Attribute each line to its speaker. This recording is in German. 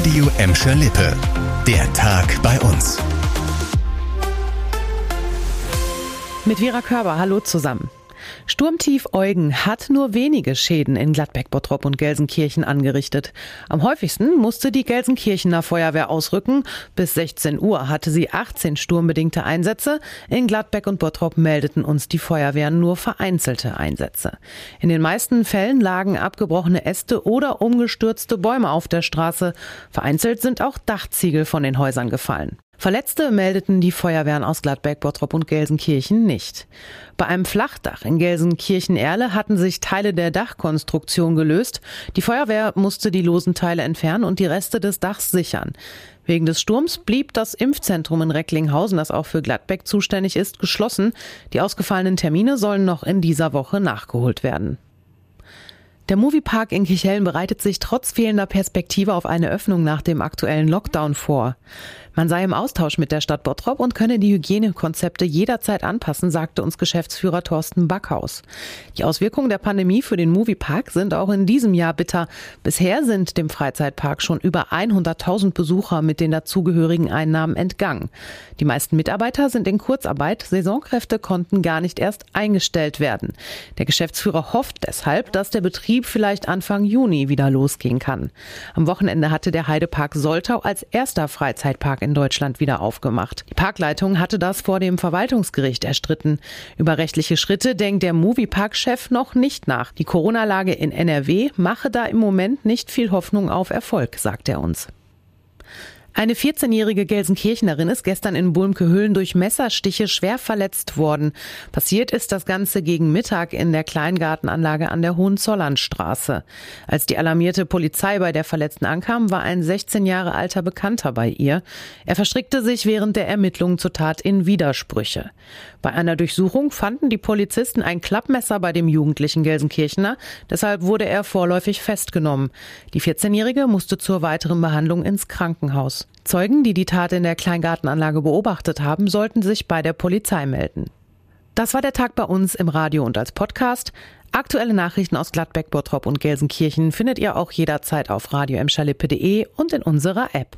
Speaker 1: Radio Emscher Lippe. Der Tag bei uns.
Speaker 2: Mit Vera Körber, hallo zusammen. Sturmtief Eugen hat nur wenige Schäden in Gladbeck, Bottrop und Gelsenkirchen angerichtet. Am häufigsten musste die Gelsenkirchener Feuerwehr ausrücken. Bis 16 Uhr hatte sie 18 sturmbedingte Einsätze. In Gladbeck und Bottrop meldeten uns die Feuerwehren nur vereinzelte Einsätze. In den meisten Fällen lagen abgebrochene Äste oder umgestürzte Bäume auf der Straße. Vereinzelt sind auch Dachziegel von den Häusern gefallen. Verletzte meldeten die Feuerwehren aus Gladbeck, Bottrop und Gelsenkirchen nicht. Bei einem Flachdach in Gelsenkirchen-Erle hatten sich Teile der Dachkonstruktion gelöst. Die Feuerwehr musste die losen Teile entfernen und die Reste des Dachs sichern. Wegen des Sturms blieb das Impfzentrum in Recklinghausen, das auch für Gladbeck zuständig ist, geschlossen. Die ausgefallenen Termine sollen noch in dieser Woche nachgeholt werden. Der Moviepark in Kichellen bereitet sich trotz fehlender Perspektive auf eine Öffnung nach dem aktuellen Lockdown vor. Man sei im Austausch mit der Stadt Bottrop und könne die Hygienekonzepte jederzeit anpassen, sagte uns Geschäftsführer Thorsten Backhaus. Die Auswirkungen der Pandemie für den Moviepark sind auch in diesem Jahr bitter. Bisher sind dem Freizeitpark schon über 100.000 Besucher mit den dazugehörigen Einnahmen entgangen. Die meisten Mitarbeiter sind in Kurzarbeit. Saisonkräfte konnten gar nicht erst eingestellt werden. Der Geschäftsführer hofft deshalb, dass der Betrieb vielleicht Anfang Juni wieder losgehen kann. Am Wochenende hatte der Heidepark Soltau als erster Freizeitpark Park in Deutschland wieder aufgemacht. Die Parkleitung hatte das vor dem Verwaltungsgericht erstritten. Über rechtliche Schritte denkt der Moviepark-Chef noch nicht nach. Die Corona-Lage in NRW mache da im Moment nicht viel Hoffnung auf Erfolg, sagt er uns. Eine 14-jährige Gelsenkirchnerin ist gestern in Bulmke-Hüllen durch Messerstiche schwer verletzt worden. Passiert ist das Ganze gegen Mittag in der Kleingartenanlage an der Hohenzollernstraße. Als die alarmierte Polizei bei der Verletzten ankam, war ein 16 Jahre alter Bekannter bei ihr. Er verstrickte sich während der Ermittlungen zur Tat in Widersprüche. Bei einer Durchsuchung fanden die Polizisten ein Klappmesser bei dem jugendlichen Gelsenkirchener. Deshalb wurde er vorläufig festgenommen. Die 14-Jährige musste zur weiteren Behandlung ins Krankenhaus. Zeugen, die die Tat in der Kleingartenanlage beobachtet haben, sollten sich bei der Polizei melden. Das war der Tag bei uns im Radio und als Podcast. Aktuelle Nachrichten aus Gladbeck, Bottrop und Gelsenkirchen findet ihr auch jederzeit auf radio und in unserer App.